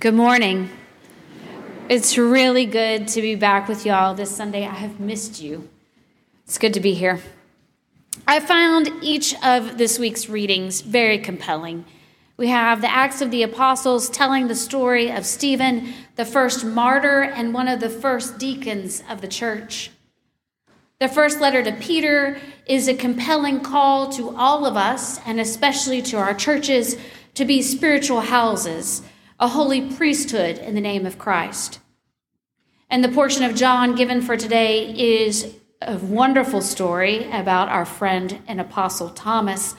Good morning. It's really good to be back with y'all this Sunday. I have missed you. It's good to be here. I found each of this week's readings very compelling. We have the Acts of the Apostles telling the story of Stephen, the first martyr and one of the first deacons of the church. The first letter to Peter is a compelling call to all of us, and especially to our churches, to be spiritual houses a holy priesthood in the name of Christ. And the portion of John given for today is a wonderful story about our friend and apostle Thomas.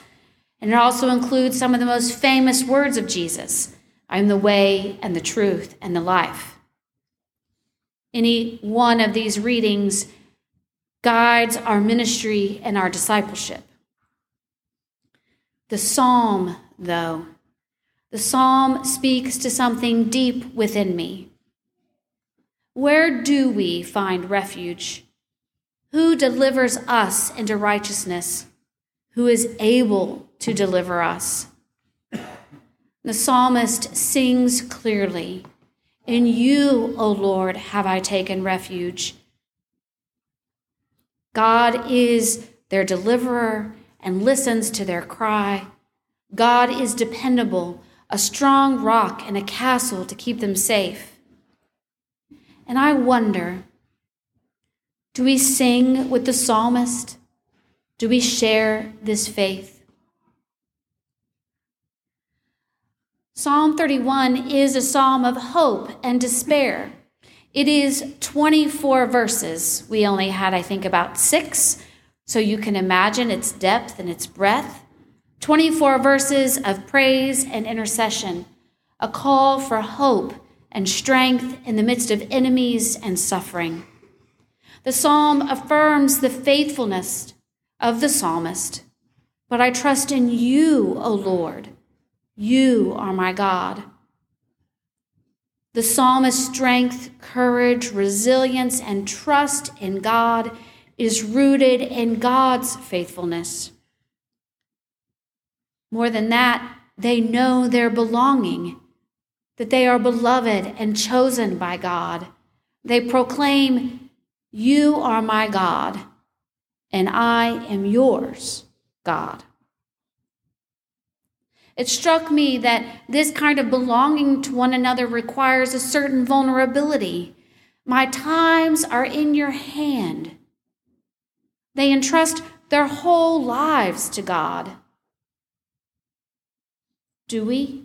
And it also includes some of the most famous words of Jesus I am the way and the truth and the life. Any one of these readings guides our ministry and our discipleship. The psalm, though, the psalm speaks to something deep within me. Where do we find refuge? Who delivers us into righteousness? Who is able to deliver us? The psalmist sings clearly In you, O Lord, have I taken refuge. God is their deliverer and listens to their cry. God is dependable a strong rock and a castle to keep them safe. And I wonder do we sing with the psalmist? Do we share this faith? Psalm 31 is a psalm of hope and despair. It is 24 verses. We only had, I think, about six, so you can imagine its depth and its breadth. 24 verses of praise and intercession, a call for hope and strength in the midst of enemies and suffering. The psalm affirms the faithfulness of the psalmist. But I trust in you, O Lord. You are my God. The psalmist's strength, courage, resilience, and trust in God is rooted in God's faithfulness. More than that, they know their belonging, that they are beloved and chosen by God. They proclaim, You are my God, and I am yours, God. It struck me that this kind of belonging to one another requires a certain vulnerability. My times are in your hand. They entrust their whole lives to God. Do we?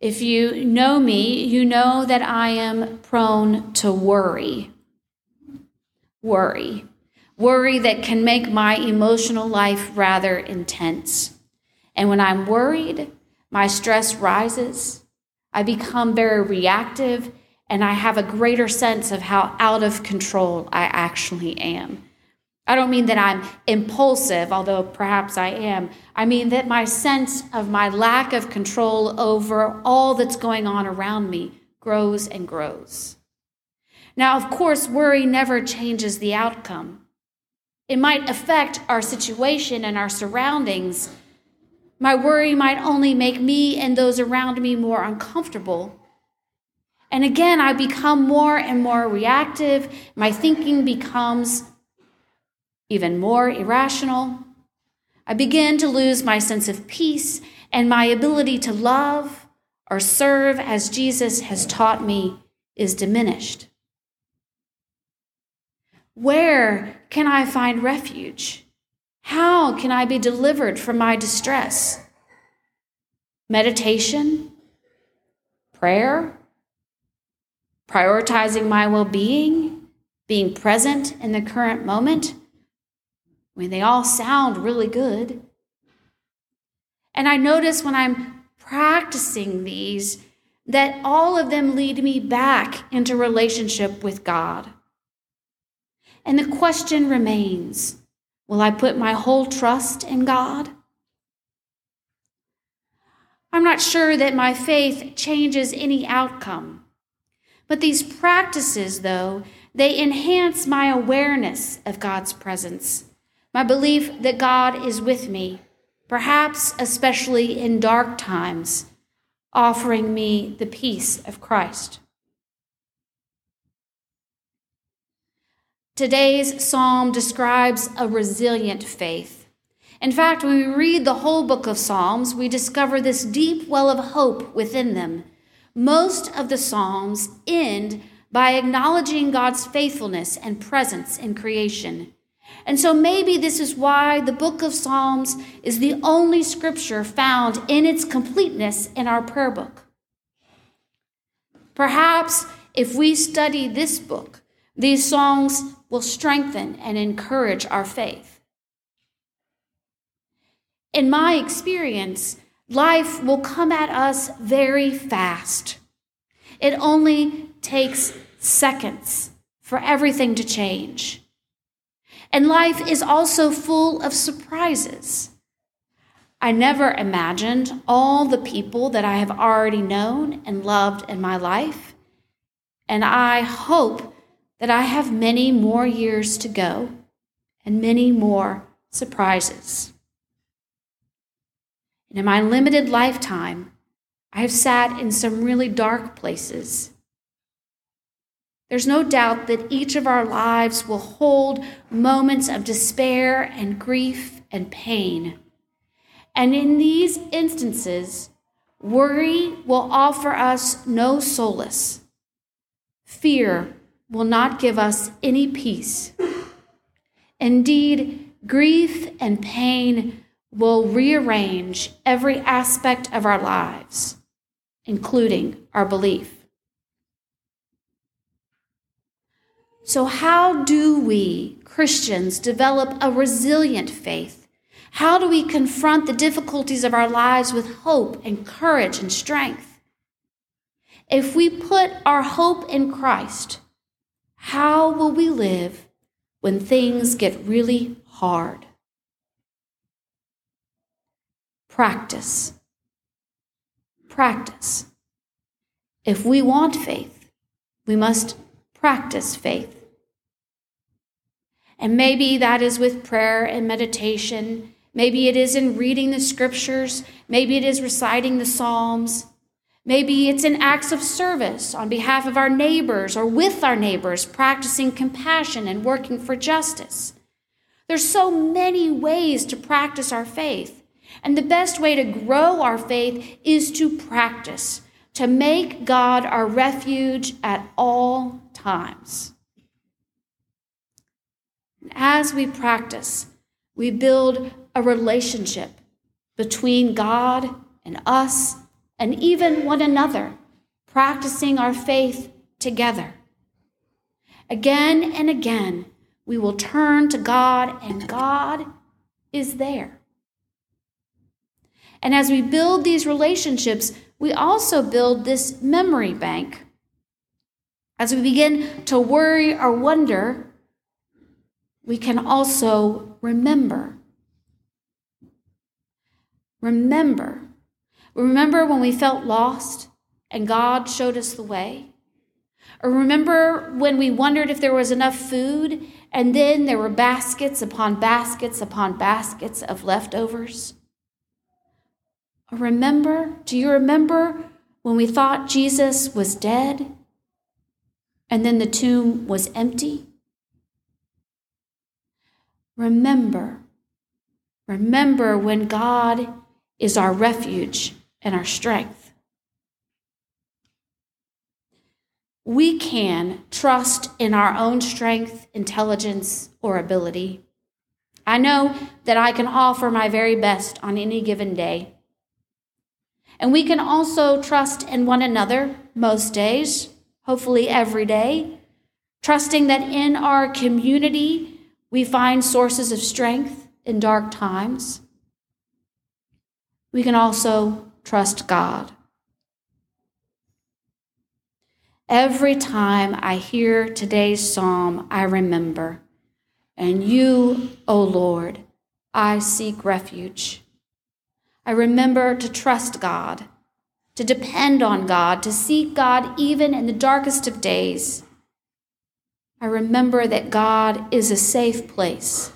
If you know me, you know that I am prone to worry. Worry. Worry that can make my emotional life rather intense. And when I'm worried, my stress rises. I become very reactive, and I have a greater sense of how out of control I actually am. I don't mean that I'm impulsive, although perhaps I am. I mean that my sense of my lack of control over all that's going on around me grows and grows. Now, of course, worry never changes the outcome. It might affect our situation and our surroundings. My worry might only make me and those around me more uncomfortable. And again, I become more and more reactive. My thinking becomes even more irrational. I begin to lose my sense of peace and my ability to love or serve as Jesus has taught me is diminished. Where can I find refuge? How can I be delivered from my distress? Meditation? Prayer? Prioritizing my well being? Being present in the current moment? I mean, they all sound really good. And I notice when I'm practicing these that all of them lead me back into relationship with God. And the question remains will I put my whole trust in God? I'm not sure that my faith changes any outcome. But these practices, though, they enhance my awareness of God's presence my belief that God is with me, perhaps especially in dark times, offering me the peace of Christ. Today's psalm describes a resilient faith. In fact, when we read the whole book of Psalms, we discover this deep well of hope within them. Most of the Psalms end by acknowledging God's faithfulness and presence in creation. And so maybe this is why the book of Psalms is the only scripture found in its completeness in our prayer book. Perhaps if we study this book, these songs will strengthen and encourage our faith. In my experience, life will come at us very fast. It only takes seconds for everything to change. And life is also full of surprises. I never imagined all the people that I have already known and loved in my life. And I hope that I have many more years to go and many more surprises. And in my limited lifetime, I have sat in some really dark places. There's no doubt that each of our lives will hold moments of despair and grief and pain. And in these instances, worry will offer us no solace. Fear will not give us any peace. Indeed, grief and pain will rearrange every aspect of our lives, including our belief. So, how do we, Christians, develop a resilient faith? How do we confront the difficulties of our lives with hope and courage and strength? If we put our hope in Christ, how will we live when things get really hard? Practice. Practice. If we want faith, we must practice faith. And maybe that is with prayer and meditation. Maybe it is in reading the scriptures. Maybe it is reciting the Psalms. Maybe it's in acts of service on behalf of our neighbors or with our neighbors, practicing compassion and working for justice. There's so many ways to practice our faith. And the best way to grow our faith is to practice, to make God our refuge at all times. As we practice, we build a relationship between God and us and even one another, practicing our faith together. Again and again, we will turn to God, and God is there. And as we build these relationships, we also build this memory bank. As we begin to worry or wonder, we can also remember. Remember Remember when we felt lost and God showed us the way? Or remember when we wondered if there was enough food and then there were baskets upon baskets upon baskets of leftovers? Remember, do you remember when we thought Jesus was dead and then the tomb was empty? Remember, remember when God is our refuge and our strength. We can trust in our own strength, intelligence, or ability. I know that I can offer my very best on any given day. And we can also trust in one another most days, hopefully every day, trusting that in our community we find sources of strength in dark times. We can also trust God. Every time I hear today's psalm, I remember, and you, O Lord, I seek refuge. I remember to trust God, to depend on God, to seek God even in the darkest of days. I remember that God is a safe place,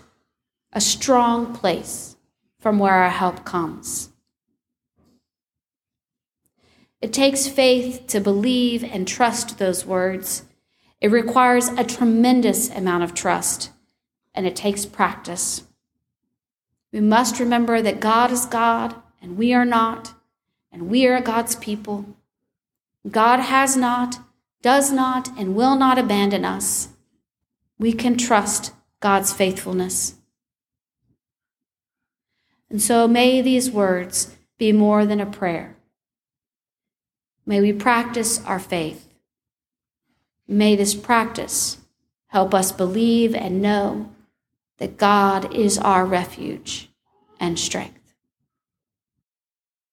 a strong place from where our help comes. It takes faith to believe and trust those words. It requires a tremendous amount of trust, and it takes practice. We must remember that God is God and we are not, and we are God's people. God has not, does not, and will not abandon us. We can trust God's faithfulness. And so may these words be more than a prayer. May we practice our faith. May this practice help us believe and know that God is our refuge and strength.